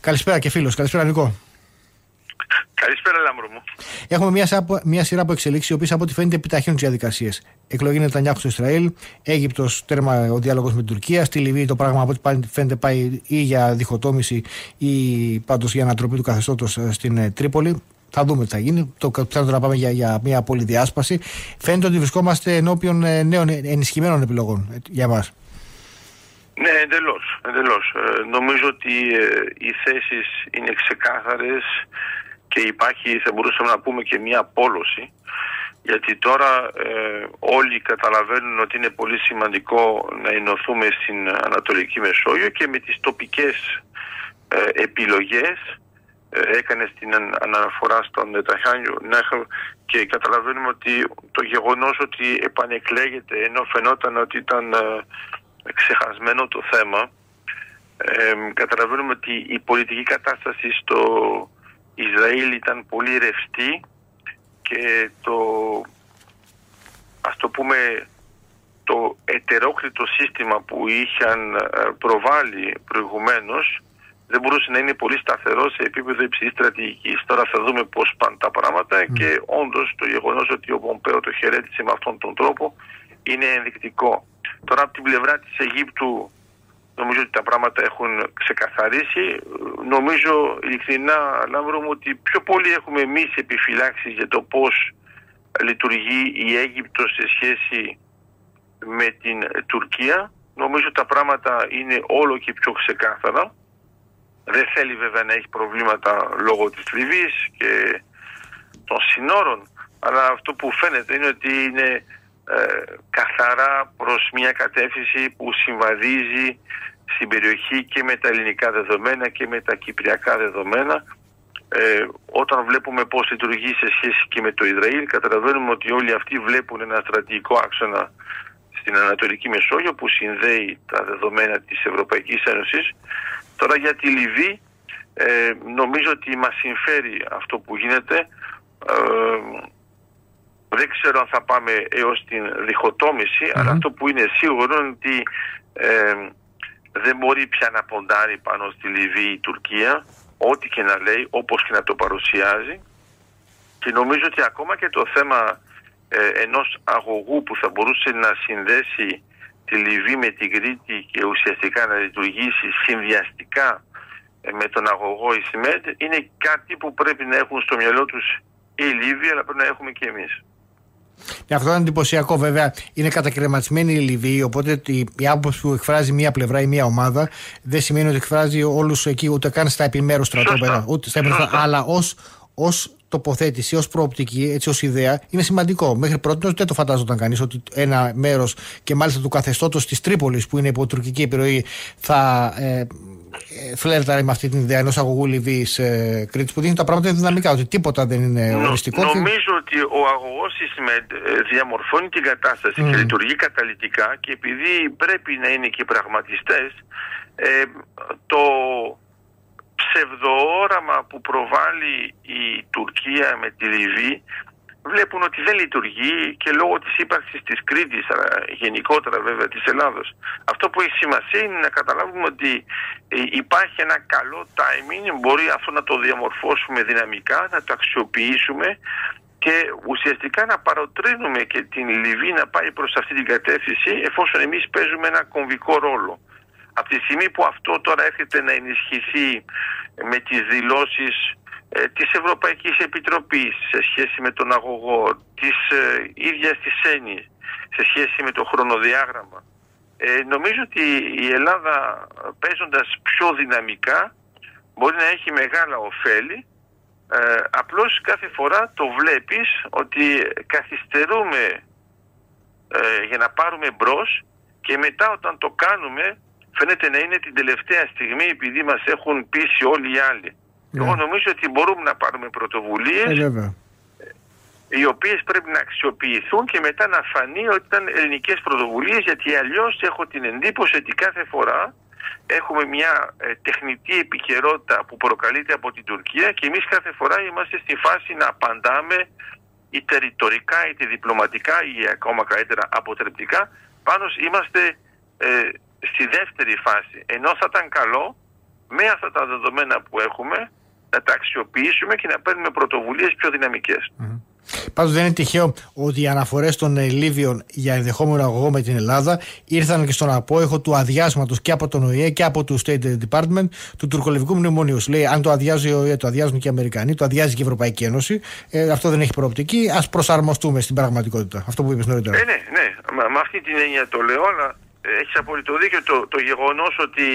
Καλησπέρα και φίλος. Καλησπέρα, Νίκο. Καλησπέρα, Λάμπρο μου. Έχουμε μια, σάπο, μια σειρά από εξελίξεις, οι οποίες από ό,τι φαίνεται επιταχύνουν τις διαδικασίες. Εκλογή Νετανιάχου στο Ισραήλ, Αίγυπτος τέρμα ο διάλογος με την Τουρκία, στη Λιβύη το πράγμα από ό,τι φαίνεται πάει ή για διχοτόμηση ή πάντως για ανατροπή του καθεστώτος στην ε, Τρίπολη. Θα δούμε τι θα γίνει. Το πιθανότερο να πάμε για, για μια πολυδιάσπαση. Φαίνεται ότι βρισκόμαστε ενώπιον ε, νέων ενισχυμένων επιλογών ε, για εμάς. Ναι, εντελώς. Εντελώς. Ε, νομίζω ότι ε, οι θέσεις είναι ξεκάθαρες και υπάρχει, θα μπορούσαμε να πούμε και μια πόλωση γιατί τώρα ε, όλοι καταλαβαίνουν ότι είναι πολύ σημαντικό να ενωθούμε στην Ανατολική Μεσόγειο και με τις τοπικές ε, επιλογές ε, έκανε στην αναφορά στον Νεταχάνιο και καταλαβαίνουμε ότι το γεγονός ότι επανεκλέγεται ενώ φαινόταν ότι ήταν ξεχασμένο το θέμα καταλαβαίνουμε ότι η πολιτική κατάσταση στο Ισραήλ ήταν πολύ ρευστή και το ας το πούμε το ετερόκλητο σύστημα που είχαν ε, προβάλει προηγουμένως δεν μπορούσε να είναι πολύ σταθερό σε επίπεδο υψηλής στρατηγικής. Τώρα θα δούμε πώς πάνε τα πράγματα και όντως το γεγονός ότι ο Πομπέο το χαιρέτησε με αυτόν τον τρόπο είναι ενδεικτικό. Τώρα από την πλευρά της Αιγύπτου νομίζω ότι τα πράγματα έχουν ξεκαθαρίσει. Νομίζω ειλικρινά, Λάμπρο μου, ότι πιο πολύ έχουμε εμείς επιφυλάξεις για το πώς λειτουργεί η Αίγυπτος σε σχέση με την Τουρκία. Νομίζω ότι τα πράγματα είναι όλο και πιο ξεκάθαρα. Δεν θέλει βέβαια να έχει προβλήματα λόγω της Λιβύης και των συνόρων, αλλά αυτό που φαίνεται είναι ότι είναι ε, καθαρά προς μια κατεύθυνση που συμβαδίζει στην περιοχή και με τα ελληνικά δεδομένα και με τα κυπριακά δεδομένα. Ε, όταν βλέπουμε πώς λειτουργεί σε σχέση και με το Ισραήλ καταλαβαίνουμε ότι όλοι αυτοί βλέπουν ένα στρατηγικό άξονα στην Ανατολική Μεσόγειο που συνδέει τα δεδομένα της Ευρωπαϊκής Ένωσης. Τώρα για τη Λιβύη ε, νομίζω ότι μας συμφέρει αυτό που γίνεται. Ε, δεν ξέρω αν θα πάμε έως την διχοτομηση αλλά αυτό που είναι σίγουρο είναι ότι ε, δεν μπορεί πια να ποντάρει πάνω στη Λιβύη η Τουρκία, ό,τι και να λέει, όπως και να το παρουσιάζει. Και νομίζω ότι ακόμα και το θέμα ε, ενός αγωγού που θα μπορούσε να συνδέσει τη Λιβύη με την Κρήτη και ουσιαστικά να λειτουργήσει συνδυαστικά ε, με τον αγωγό Ισμέντ είναι κάτι που πρέπει να έχουν στο μυαλό τους οι Λίβοι αλλά πρέπει να έχουμε και εμείς. Ναι, αυτό είναι εντυπωσιακό βέβαια. Είναι κατακρεματισμένη η Λιβύη, οπότε η άποψη που εκφράζει μία πλευρά ή μία ομάδα δεν σημαίνει ότι εκφράζει όλους εκεί ούτε καν στα επιμέρους στρατόπεδα. Ούτε στα αλλά ως ως τοποθέτηση, ως προοπτική, έτσι ως ιδέα, είναι σημαντικό. Μέχρι πρώτης δεν το φαντάζονταν κανείς ότι ένα μέρος και μάλιστα του καθεστώτος της Τρίπολης, που είναι υπό τουρκική επιρροή, θα ε, φλέρταρε με αυτή την ιδέα ενός αγωγού Λιβύης ε, Κρήτης που δίνει τα πράγματα δυναμικά, ότι τίποτα δεν είναι οριστικό. Νομίζω ότι ο αγωγός ΣΥΣΜΕΝΤ διαμορφώνει την κατάσταση και λειτουργεί καταλητικά και επειδή πρέπει να είναι και πραγματιστές, ε, το ψευδοόραμα που προβάλλει η Τουρκία με τη Λιβύη βλέπουν ότι δεν λειτουργεί και λόγω της ύπαρξης της Κρήτης, αλλά γενικότερα βέβαια της Ελλάδος. Αυτό που έχει σημασία είναι να καταλάβουμε ότι ε, υπάρχει ένα καλό timing, μπορεί αυτό να το διαμορφώσουμε δυναμικά, να το αξιοποιήσουμε και ουσιαστικά να παροτρύνουμε και την Λιβύη να πάει προς αυτή την κατεύθυνση εφόσον εμείς παίζουμε ένα κομβικό ρόλο. Από τη στιγμή που αυτό τώρα έρχεται να ενισχυθεί με τις δηλώσεις ε, της Ευρωπαϊκής Επιτροπής σε σχέση με τον αγωγό, της ε, ίδιας της ΕΝΗ, σε σχέση με το χρονοδιάγραμμα. Ε, νομίζω ότι η Ελλάδα παίζοντας πιο δυναμικά μπορεί να έχει μεγάλα ωφέλη ε, απλώς κάθε φορά το βλέπεις ότι καθυστερούμε ε, για να πάρουμε μπρος και μετά όταν το κάνουμε φαίνεται να είναι την τελευταία στιγμή επειδή μας έχουν πείσει όλοι οι άλλοι. Ναι. Εγώ νομίζω ότι μπορούμε να πάρουμε πρωτοβουλίες ε, οι οποίες πρέπει να αξιοποιηθούν και μετά να φανεί ότι ήταν ελληνικές πρωτοβουλίες γιατί αλλιώς έχω την εντύπωση ότι κάθε φορά έχουμε μια ε, τεχνητή επικαιρότητα που προκαλείται από την Τουρκία και εμείς κάθε φορά είμαστε στη φάση να απαντάμε είτε ρητορικά είτε διπλωματικά ή ακόμα καλύτερα αποτρεπτικά. Πάνω είμαστε ε, στη δεύτερη φάση. Ενώ θα ήταν καλό με αυτά τα δεδομένα που έχουμε να τα αξιοποιήσουμε και να παίρνουμε πρωτοβουλίες πιο δυναμικές. Πάντως δεν είναι τυχαίο ότι οι αναφορές των Λίβιων για ενδεχόμενο αγωγό με την Ελλάδα ήρθαν και στον απόϊχο του αδειάσματος και από τον ΟΗΕ και από το State Department του τουρκολιβικού μνημονίου. Λέει, αν το αδειάζει ο ΟΗΕ, το αδειάζουν και οι Αμερικανοί, το αδειάζει και η Ευρωπαϊκή Ένωση. Ε, αυτό δεν έχει προοπτική. Α προσαρμοστούμε στην πραγματικότητα. Αυτό που είπες νωρίτερα. Ε, ναι, ναι. Με αυτή την έννοια το λέω, αλλά έχεις απολύτω δίκιο το, το γεγονός ότι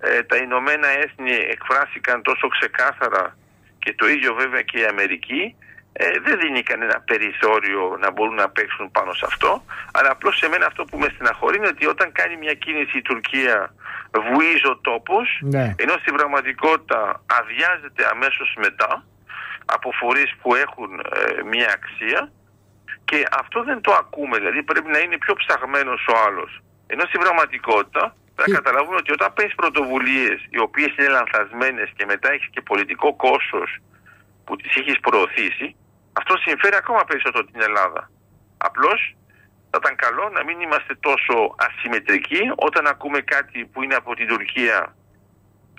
ε, τα Ηνωμένα Έθνη εκφράστηκαν τόσο ξεκάθαρα και το ίδιο βέβαια και η Αμερική ε, δεν δίνει κανένα περιθώριο να μπορούν να παίξουν πάνω σε αυτό. Αλλά απλώς σε μένα αυτό που με στεναχωρεί είναι ότι όταν κάνει μια κίνηση η Τουρκία βουίζει ο τόπο, ναι. ενώ στην πραγματικότητα αδειάζεται αμέσως μετά από φορείς που έχουν ε, μια αξία. Και αυτό δεν το ακούμε, δηλαδή πρέπει να είναι πιο ψαγμένος ο άλλος. Ενώ στην πραγματικότητα πρέπει να καταλάβουμε ότι όταν παίρνεις πρωτοβουλίες οι οποίες είναι λανθασμένες και μετά έχεις και πολιτικό κόστος που τις έχεις προωθήσει, αυτό συμφέρει ακόμα περισσότερο την Ελλάδα. Απλώς θα ήταν καλό να μην είμαστε τόσο ασυμμετρικοί όταν ακούμε κάτι που είναι από την Τουρκία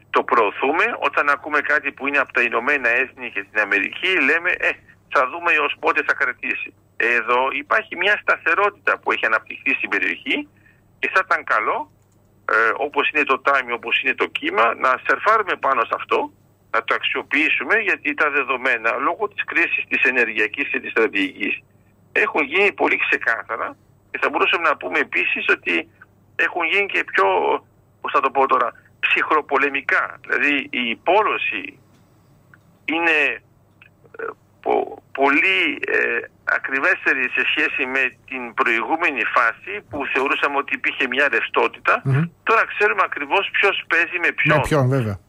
το προωθούμε, όταν ακούμε κάτι που είναι από τα Ηνωμένα Έθνη και την Αμερική λέμε ε, θα δούμε έως πότε θα κρατήσει. Εδώ υπάρχει μια σταθερότητα που έχει αναπτυχθεί στην περιοχή και θα ήταν καλό ε, όπως είναι το τάμι, όπως είναι το κύμα να σερφάρουμε πάνω σε αυτό να το αξιοποιήσουμε γιατί τα δεδομένα λόγω της κρίσης της ενεργειακής και της στρατηγικής έχουν γίνει πολύ ξεκάθαρα και θα μπορούσαμε να πούμε επίσης ότι έχουν γίνει και πιο, πώς θα το πω τώρα, ψυχροπολεμικά. Δηλαδή η πόλωση είναι ε, πολύ ε, ακριβέστερη σε σχέση με την προηγούμενη φάση που θεωρούσαμε ότι υπήρχε μια ρευστοτητα Τώρα ξέρουμε ακριβώς ποιος παίζει με ποιον. Με ποιον βέβαια.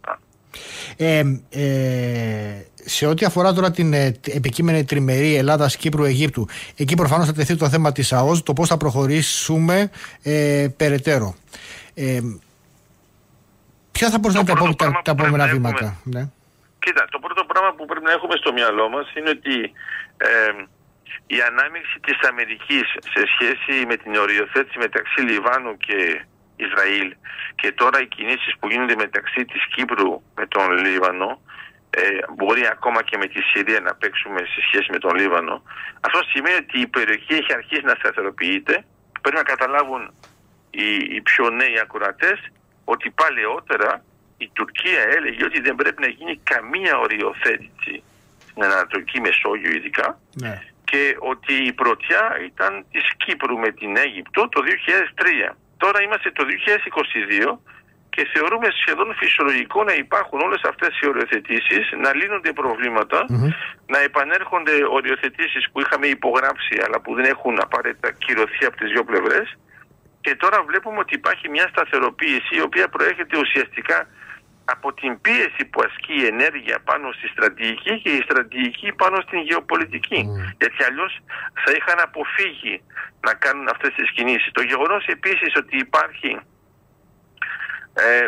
Ε, ε, σε ό,τι αφορά τώρα την ε, επικείμενη τριμερή Ελλάδα-Κύπρου-Αιγύπτου, εκεί προφανώς θα τεθεί το θέμα της ΑΟΣ, το πώς θα προχωρήσουμε ε, περαιτέρω. Ε, ποια θα μπορούσαν να είναι τα, τα επόμενα βήματα; Ναι. Κοίτα, το πρώτο πράγμα που πρέπει να έχουμε στο μυαλό μας είναι ότι ε, η ανάμειξη της Αμερικής σε σχέση με την οριοθέτηση μεταξύ Λιβάνου και Ισραήλ. Και τώρα οι κινήσεις που γίνονται μεταξύ της Κύπρου με τον Λίβανο ε, μπορεί ακόμα και με τη Συρία να παίξουμε σε σχέση με τον Λίβανο. Αυτό σημαίνει ότι η περιοχή έχει αρχίσει να σταθεροποιείται. Πρέπει να καταλάβουν οι, οι πιο νέοι ακουρατές ότι παλαιότερα η Τουρκία έλεγε ότι δεν πρέπει να γίνει καμία οριοθέτηση στην Ανατολική Μεσόγειο ειδικά ναι. και ότι η πρωτιά ήταν της Κύπρου με την Αίγυπτο το 2003 Τώρα είμαστε το 2022 και θεωρούμε σχεδόν φυσιολογικό να υπάρχουν όλες αυτές οι οριοθετήσεις, να λύνονται να επανέρχονται οριοθετήσεις που είχαμε υπογράψει αλλά που δεν έχουν απαραίτητα κυρωθεί από τις δύο πλευρές. Και τώρα βλέπουμε ότι υπάρχει μια σταθεροποίηση η οποία προέρχεται ουσιαστικά από την πίεση που ασκεί η ενέργεια πάνω στη στρατηγική και η στρατηγική πάνω στην γεωπολιτική. Γιατί αλλιώς θα είχαν αποφύγει να κάνουν αυτές τις κινήσεις. Το γεγονός επίσης ότι υπάρχει ε,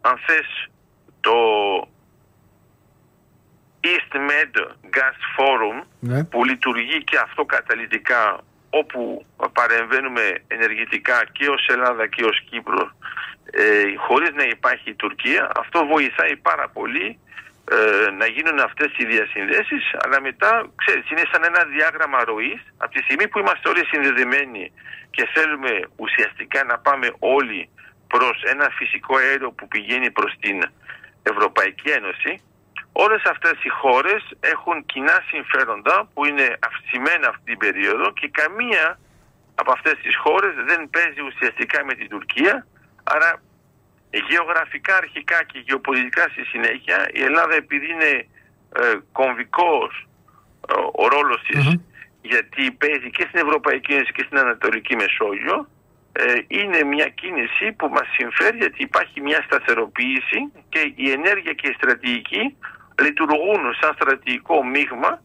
αν θες το East Med Gas Forum ναι. που λειτουργεί και αυτό καταλητικά όπου παρεμβαίνουμε ενεργητικά και ως Ελλάδα και ως Κύπρο ε, χωρίς να υπάρχει η Τουρκία αυτό βοηθάει πάρα πολύ ε, να γίνουν αυτές οι διασυνδέσεις αλλά μετά ξέρεις είναι σαν ένα διάγραμμα ροής. Από τη στιγμή που είμαστε όλοι συνδεδεμένοι και θέλουμε ουσιαστικά να πάμε όλοι προς ένα φυσικό αέριο που πηγαίνει προς την Ευρωπαϊκή Ένωση όλες αυτές οι χώρες έχουν κοινά συμφέροντα που είναι αυξημένα αυτή την περίοδο και καμία από αυτές τις χώρες δεν παίζει ουσιαστικά με την Τουρκία άρα γεωγραφικά αρχικά και γεωπολιτικά στη συνέχεια η Ελλάδα επειδή είναι ε, κομβικός ε, ο ρόλος της γιατί παίζει και στην Ευρωπαϊκή Ένωση και στην Ανατολική Μεσόγειο ε, είναι μια κίνηση που μας συμφέρει γιατί υπάρχει μια σταθεροποίηση και η ενέργεια και η στρατηγική λειτουργούν σαν στρατηγικό μείγμα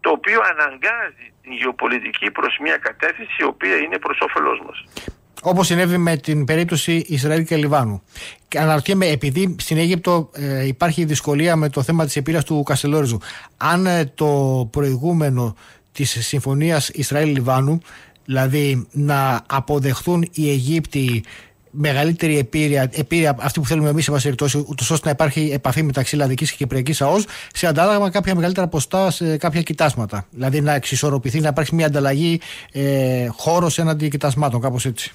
το οποίο αναγκάζει την γεωπολιτική προς μια κατεύθυνση η οποία είναι προς όφελός μας. Όπως συνέβη με την περίπτωση Ισραήλ και Λιβάνου. Και αναρωτιέμαι, επειδή στην Αίγυπτο ε, υπάρχει δυσκολία με το θέμα της επίλυση του Καστελόριζου, αν ε, το προηγούμενο της συμφωνίας Ισραήλ-Λιβάνου, δηλαδή να αποδεχθούν οι Αιγύπτιοι μεγαλύτερη επίρρεια, επίρρεια αυτή που θέλουμε εμείς, σε περιπτώσεις, ούτως ώστε να υπάρχει επαφή μεταξύ Ελλαδική και Κυπριακής ΑΟΣ, σε αντάλλαγμα κάποια μεγαλύτερα ποστά σε κάποια κοιτάσματα. Δηλαδή να εξισορροπηθεί, να υπάρξει μια ανταλλαγή ε, χώρος έναντι κοιτασμάτων, κάπως έτσι.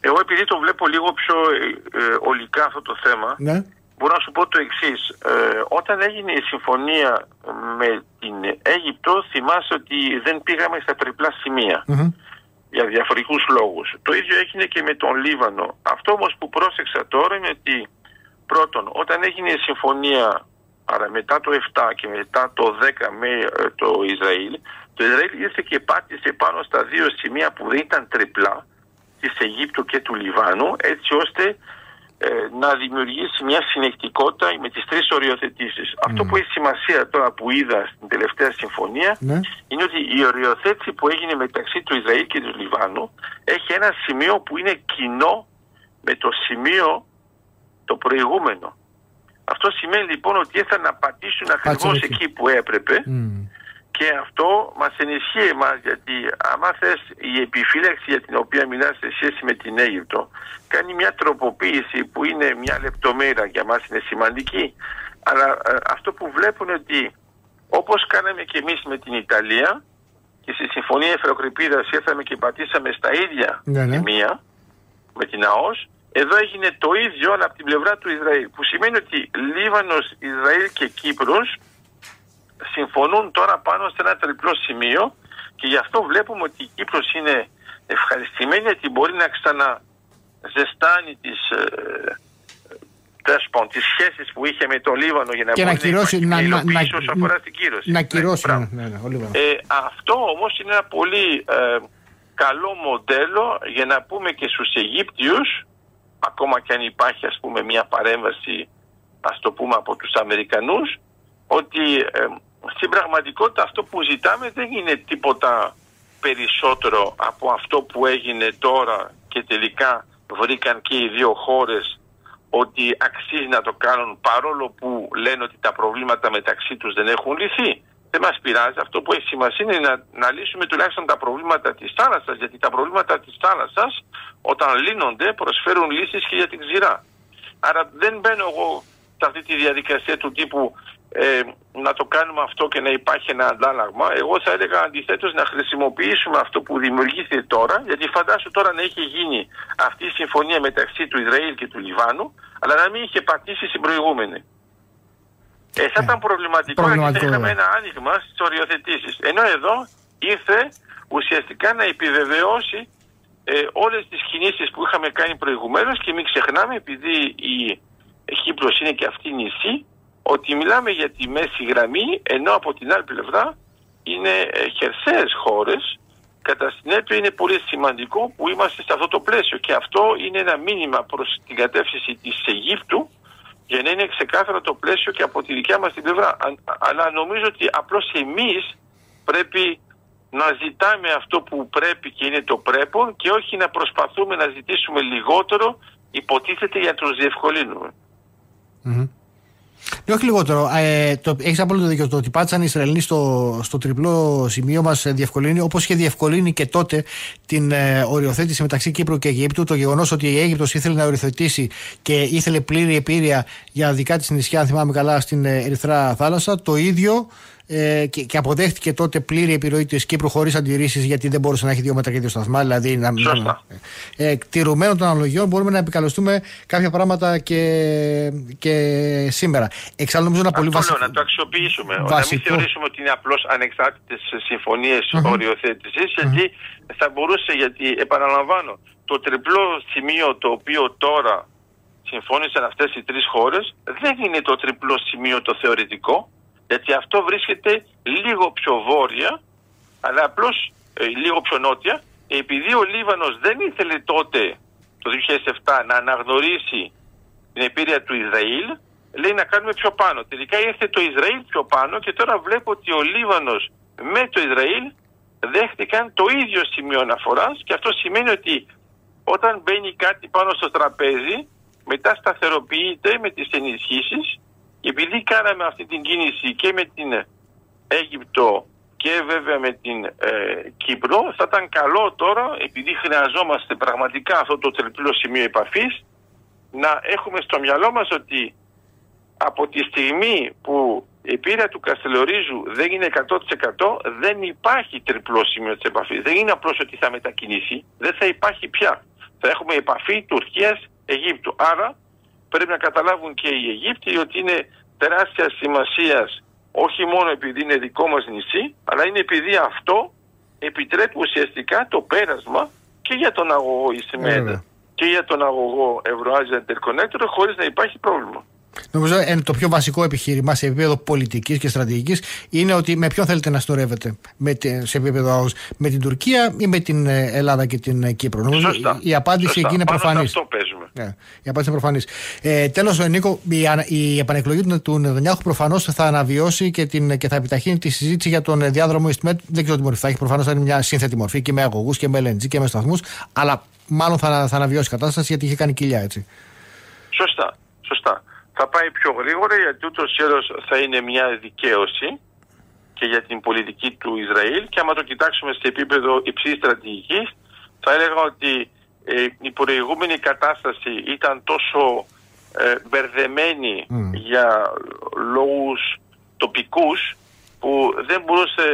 Εγώ επειδή το βλέπω λίγο πιο ε, ε, ολικά αυτό το θέμα, ναι. μπορώ να σου πω το εξής. Ε, όταν έγινε η συμφωνία με την Αίγυπτο, θυμάσαι ότι δεν πήγαμε στα τριπλά για διαφορετικούς λόγους. Το ίδιο έγινε και με τον Λίβανο. Αυτό όμως που πρόσεξα τώρα είναι ότι πρώτον, όταν έγινε η συμφωνία άρα μετά το 7 και μετά το 10 με το Ισραήλ, το Ισραήλ ήρθε και πάτησε πάνω στα δύο σημεία που δεν ήταν τριπλά, της Αιγύπτου και του Λιβάνου έτσι ώστε ε, να δημιουργήσει μια συνεκτικότητα με τις τρεις οριοθετήσεις. Αυτό που έχει σημασία τώρα που είδα στην τελευταία συμφωνία ναι. είναι ότι η οριοθέτηση που έγινε μεταξύ του Ισραήλ και του Λιβάνου έχει ένα σημείο που είναι κοινό με το σημείο το προηγούμενο. Αυτό σημαίνει λοιπόν ότι ήρθαν να πατήσουν ακριβώς εκεί που έπρεπε και αυτό μας ενισχύει εμάς γιατί άμα θες η επιφύλαξη για την οποία μιλάς σε σχέση με την Αίγυπτο κάνει μια τροποποίηση που είναι μια λεπτομέρεια για μας είναι σημαντική αλλά ε, αυτό που βλέπουν ότι όπως κάναμε και εμείς με την Ιταλία και στη Συμφωνία Εφροκρηπίδας ήρθαμε και πατήσαμε στα ίδια ναι, ναι. μία με την ΑΟΣ εδώ έγινε το ίδιο αλλά από την πλευρά του Ισραήλ που σημαίνει ότι Λίβανος, Ισραήλ και Κύπρος συμφωνούν τώρα πάνω σε ένα τριπλό σημείο και γι' αυτό βλέπουμε ότι η Κύπρος είναι ευχαριστημένη γιατί μπορεί να ξαναζεστάνει τις, ε, τις σχέσεις που είχε με το Λίβανο για να και μπορεί να κυρώσει, να, να, να, όσο αφορά στην κύρωση. Να κυρώσει, ναι, ναι, ναι, ναι, ε, αυτό όμως είναι ένα πολύ ε, καλό μοντέλο για να πούμε και στους Αιγύπτιους ακόμα και αν υπάρχει ας πούμε μια παρέμβαση ας το πούμε από τους Αμερικανούς ότι ε, στην πραγματικότητα αυτό που ζητάμε δεν είναι τίποτα περισσότερο από αυτό που έγινε τώρα και τελικά βρήκαν και οι δύο χώρες ότι αξίζει να το κάνουν παρόλο που λένε ότι τα προβλήματα μεταξύ τους δεν έχουν λυθεί. Δεν μας πειράζει. Αυτό που έχει σημασία είναι να, να λύσουμε τουλάχιστον τα προβλήματα της θάλασσας γιατί τα προβλήματα της θάλασσας όταν λύνονται προσφέρουν λύσεις και για την ξηρά. Άρα δεν μπαίνω εγώ σε αυτή τη διαδικασία του τύπου ε, να το κάνουμε αυτό και να υπάρχει ένα αντάλλαγμα. Εγώ θα έλεγα αντιθέτως να χρησιμοποιήσουμε αυτό που δημιουργήθηκε τώρα, γιατί φαντάσου τώρα να είχε γίνει αυτή η συμφωνία μεταξύ του Ισραήλ και του Λιβάνου, αλλά να μην είχε πατήσει στην προηγούμενη. Ε, θα ήταν προβληματικό, γιατί θα είχαμε ένα άνοιγμα στις οριοθετήσεις. Ενώ εδώ ήρθε ουσιαστικά να επιβεβαιώσει ε, όλες τις κινήσεις που είχαμε κάνει προηγουμένως και μην ξεχνάμε επειδή η Κύπρος είναι και αυτή νησί ότι μιλάμε για τη μέση γραμμή ενώ από την άλλη πλευρά είναι ε, χερσαίες χώρες κατά συνέπεια είναι πολύ σημαντικό που είμαστε σε αυτό το πλαίσιο και αυτό είναι ένα μήνυμα προς την κατεύθυνση της Αιγύπτου για να είναι ξεκάθαρο το πλαίσιο και από τη δικιά μας την πλευρά. Αλλά νομίζω ότι απλώς εμείς πρέπει να ζητάμε αυτό που πρέπει και είναι το πρέπον και όχι να προσπαθούμε να ζητήσουμε λιγότερο υποτίθεται για να τους διευκολύνουμε. Ναι, όχι λιγότερο. Ε, το, Έχεις απόλυτο δίκιο. Το ότι πάτησαν οι Ισραηλοί στο, στο τριπλό σημείο μας διευκολύνει, όπως είχε διευκολύνει και τότε την ε, οριοθέτηση μεταξύ Κύπρου και Αιγύπτου. Το γεγονός ότι η Αίγυπτος ήθελε να οριοθετήσει και ήθελε πλήρη επίρρεια για δικά της νησιά, αν θυμάμαι καλά, στην ε, Ερυθρά θάλασσα. Το ίδιο ε, και, και αποδέχτηκε τότε πλήρη επιρροή της Κύπρου χωρί αντιρρήσεις γιατί δεν μπορούσε να έχει δύο μέτρα και δύο σταθμά. Δηλαδή, να, ε, τηρουμένων των αναλογιών μπορούμε να επικαλωστούμε κάποια πράγματα και, και σήμερα. Εξάλλου, νομίζω να πολύ βασικό. Να το αξιοποιήσουμε. Βασικό. Να μην θεωρήσουμε ότι είναι απλώς ανεξάρτητες συμφωνίες uh-huh. οριοθέτησης, γιατί uh-huh. θα μπορούσε, γιατί επαναλαμβάνω, το τριπλό σημείο το οποίο τώρα συμφώνησαν αυτές οι τρεις χώρες δεν είναι το τριπλό σημείο το θεωρητικό γιατί αυτό βρίσκεται λίγο πιο βόρεια, αλλά απλώς ε, λίγο πιο νότια, επειδή ο Λίβανος δεν ήθελε τότε, το 2007, να αναγνωρίσει την επίρρεια του Ισραήλ, λέει να κάνουμε πιο πάνω. Τελικά ήρθε το Ισραήλ πιο πάνω και τώρα βλέπω ότι ο Λίβανος με το Ισραήλ δέχτηκαν το ίδιο σημείο αναφοράς και αυτό σημαίνει ότι όταν μπαίνει κάτι πάνω στο τραπέζι μετά σταθεροποιείται με τις ενισχύσεις επειδή κάναμε αυτή την κίνηση και με την Αίγυπτο και βέβαια με την ε, Κύπρο θα ήταν καλό τώρα επειδή χρειαζόμαστε πραγματικά αυτό το τριπλό σημείο επαφής να έχουμε στο μυαλό μας ότι από τη στιγμή που η πείρα του Καστελορίζου δεν είναι 100% δεν υπάρχει τριπλό σημείο της επαφής. Δεν είναι απλώς ότι θα μετακινήσει, δεν θα υπάρχει πια. Θα έχουμε επαφή Τουρκίας-Αιγύπτου. Άρα πρέπει να καταλάβουν και οι Αιγύπτιοι ότι είναι τεράστια σημασία όχι μόνο επειδή είναι δικό μας νησί, αλλά είναι επειδή αυτό επιτρέπει ουσιαστικά το πέρασμα και για τον αγωγό Ισημέντα και για τον αγωγό Ευρωάζια Interconnector χωρίς να υπάρχει πρόβλημα. Νομίζω ε, το πιο βασικό επιχείρημα σε επίπεδο πολιτικής και στρατηγικής είναι ότι με ποιον θέλετε να στορεύετε με, σε επίπεδο ΑΟΣ, με την Τουρκία ή με την ε, Ελλάδα και την ε, Κύπρο. Νομίζω Σωστά. η απάντηση Σωστά. εκεί είναι προφανής. Αυτό παίζουμε. Ναι, η απάντηση είναι προφανή. Ε, Τέλος, Νίκο, η, η επανεκλογή του Νεδονιάχου προφανώς θα αναβιώσει και, την, και θα επιταχύνει τη συζήτηση για τον διάδρομο Ιστιμέτ. Δεν ξέρω τι μορφή θα έχει. Προφανώς θα είναι μια σύνθετη μορφή και με αγωγούς και με LNG και με σταθμούς. Αλλά μάλλον θα, θα αναβιώσει η κατάσταση γιατί είχε κάνει κοιλιά έτσι. Σωστά. Σωστά θα πάει πιο γρήγορα γιατί ούτως ή άλλως θα είναι μια δικαίωση και για την πολιτική του Ισραήλ και άμα το κοιτάξουμε σε επίπεδο υψηλής στρατηγικής, θα έλεγα ότι ε, η προηγούμενη κατάσταση ήταν τόσο ε, μπερδεμένη για λόγους τοπικούς που δεν μπορούσε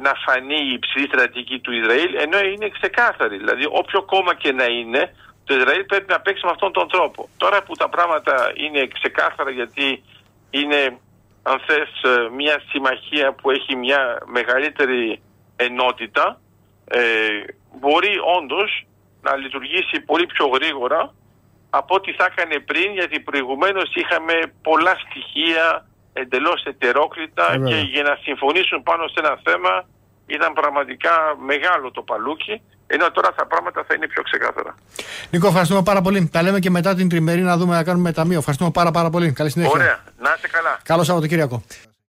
να φανεί η υψηλή στρατηγική του Ισραήλ ενώ είναι ξεκάθαρη. Δηλαδή όποιο κόμμα και να είναι το Ισραήλ πρέπει να παίξει με αυτόν τον τρόπο. Τώρα που τα πράγματα είναι ξεκάθαρα γιατί είναι αν θες μια συμμαχία που έχει μια μεγαλύτερη ενότητα ε, μπορεί όντως να λειτουργήσει πολύ πιο γρήγορα από ό,τι θα έκανε πριν γιατί προηγουμένως είχαμε πολλά στοιχεία εντελώς ετερόκλητα και για να συμφωνήσουν πάνω σε ένα θέμα ήταν πραγματικά μεγάλο το παλούκι ενώ τώρα τα πράγματα θα είναι πιο ξεκάθαρα. Νίκο, ευχαριστούμε πάρα πολύ. Τα λέμε και μετά την τριμερή να δούμε να κάνουμε ταμείο. Ευχαριστούμε πάρα, πάρα πολύ. Καλή συνέχεια. Ωραία. Να είστε καλά. Καλό Σαββατοκύριακο.